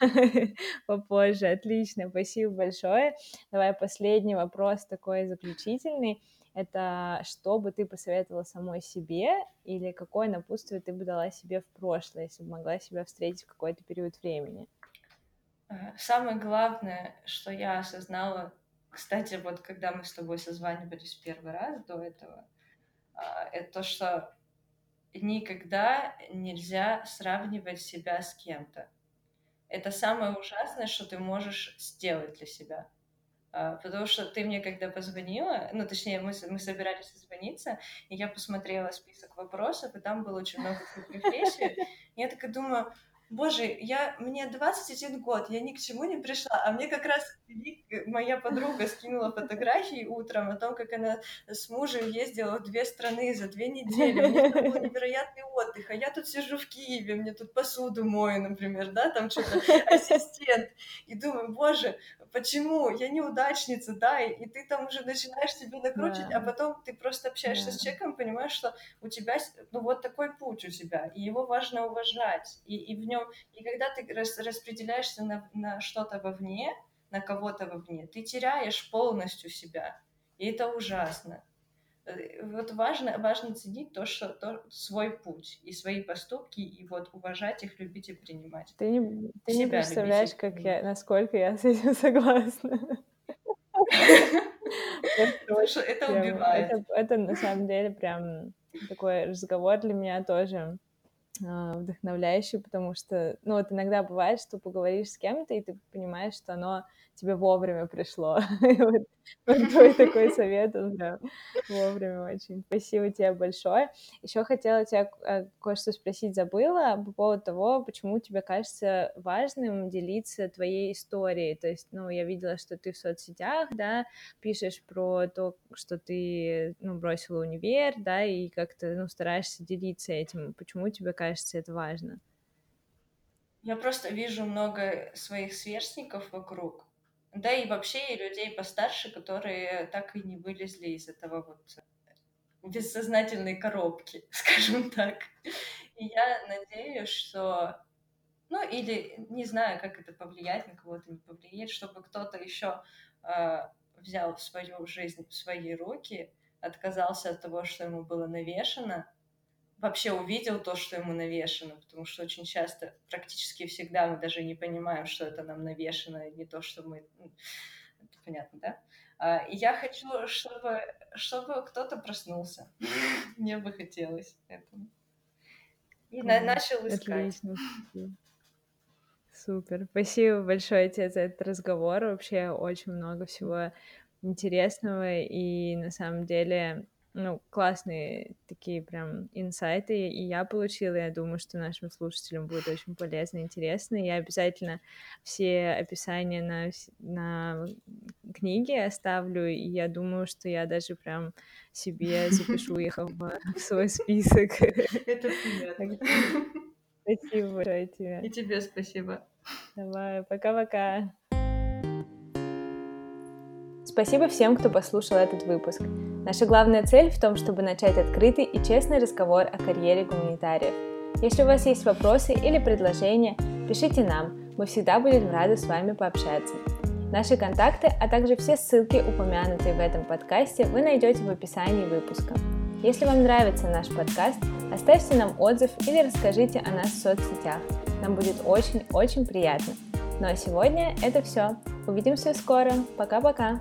попозже. Отлично, спасибо большое. Давай последний вопрос такой заключительный. Это что бы ты посоветовала самой себе или какое напутствие ты бы дала себе в прошлое, если бы могла себя встретить в какой-то период времени? Э, самое главное, что я осознала, кстати, вот когда мы с тобой созванивались первый раз до этого, а, это то, что никогда нельзя сравнивать себя с кем-то. Это самое ужасное, что ты можешь сделать для себя. А, потому что ты мне когда позвонила, ну, точнее, мы, мы собирались созвониться, и я посмотрела список вопросов, и там было очень много профессий. Я такая думаю, Боже, я, мне 21 год, я ни к чему не пришла, а мне как раз моя подруга скинула фотографии утром о том, как она с мужем ездила в две страны за две недели, у них был невероятный отдых, а я тут сижу в Киеве, мне тут посуду мою, например, да, там что-то. Ассистент, и думаю, боже, почему? Я неудачница, да, и, и ты там уже начинаешь себе накручивать, да. а потом ты просто общаешься да. с человеком, понимаешь, что у тебя, ну, вот такой путь у тебя, и его важно уважать, и, и в нем, и когда ты рас, распределяешься на, на что-то вовне, на кого-то вовне, ты теряешь полностью себя, и это ужасно. Э, вот важно, важно ценить то, что то, свой путь и свои поступки, и вот уважать их, любить и принимать. Ты не, ты не представляешь, как я, насколько я с этим согласна. Это убивает. Это на самом деле прям такой разговор для меня тоже а, вдохновляющий, потому что, ну, вот иногда бывает, что поговоришь с кем-то, и ты понимаешь, что оно тебе вовремя пришло. вот, твой такой совет, он вовремя очень. Спасибо тебе большое. Еще хотела тебя э, кое-что спросить, забыла по поводу того, почему тебе кажется важным делиться твоей историей. То есть, ну, я видела, что ты в соцсетях, да, пишешь про то, что ты, ну, бросила универ, да, и как-то, ну, стараешься делиться этим. Почему тебе кажется это важно? Я просто вижу много своих сверстников вокруг, да и вообще и людей постарше, которые так и не вылезли из этого вот бессознательной коробки, скажем так. И я надеюсь, что ну или не знаю, как это повлиять на кого-то, не повлияет, чтобы кто-то еще э, взял свою жизнь в свои руки, отказался от того, что ему было навешено, вообще увидел то, что ему навешено, потому что очень часто, практически всегда мы даже не понимаем, что это нам навешено, не то, что мы... Ну, это понятно, да? А, и я хочу, чтобы, чтобы кто-то проснулся. Мне бы хотелось этого. И mm, начал искать. Отлично. Супер. Спасибо большое тебе за этот разговор. Вообще очень много всего интересного. И на самом деле ну, классные такие прям инсайты, и я получила, я думаю, что нашим слушателям будет очень полезно и интересно. Я обязательно все описания на, на книги оставлю, и я думаю, что я даже прям себе запишу их в, свой список. Это приятно. Спасибо большое тебе. И тебе спасибо. Давай, пока-пока. Спасибо всем, кто послушал этот выпуск. Наша главная цель в том, чтобы начать открытый и честный разговор о карьере гуманитариев. Если у вас есть вопросы или предложения, пишите нам, мы всегда будем рады с вами пообщаться. Наши контакты, а также все ссылки, упомянутые в этом подкасте, вы найдете в описании выпуска. Если вам нравится наш подкаст, оставьте нам отзыв или расскажите о нас в соцсетях. Нам будет очень-очень приятно. Ну а сегодня это все. Увидимся скоро. Пока-пока.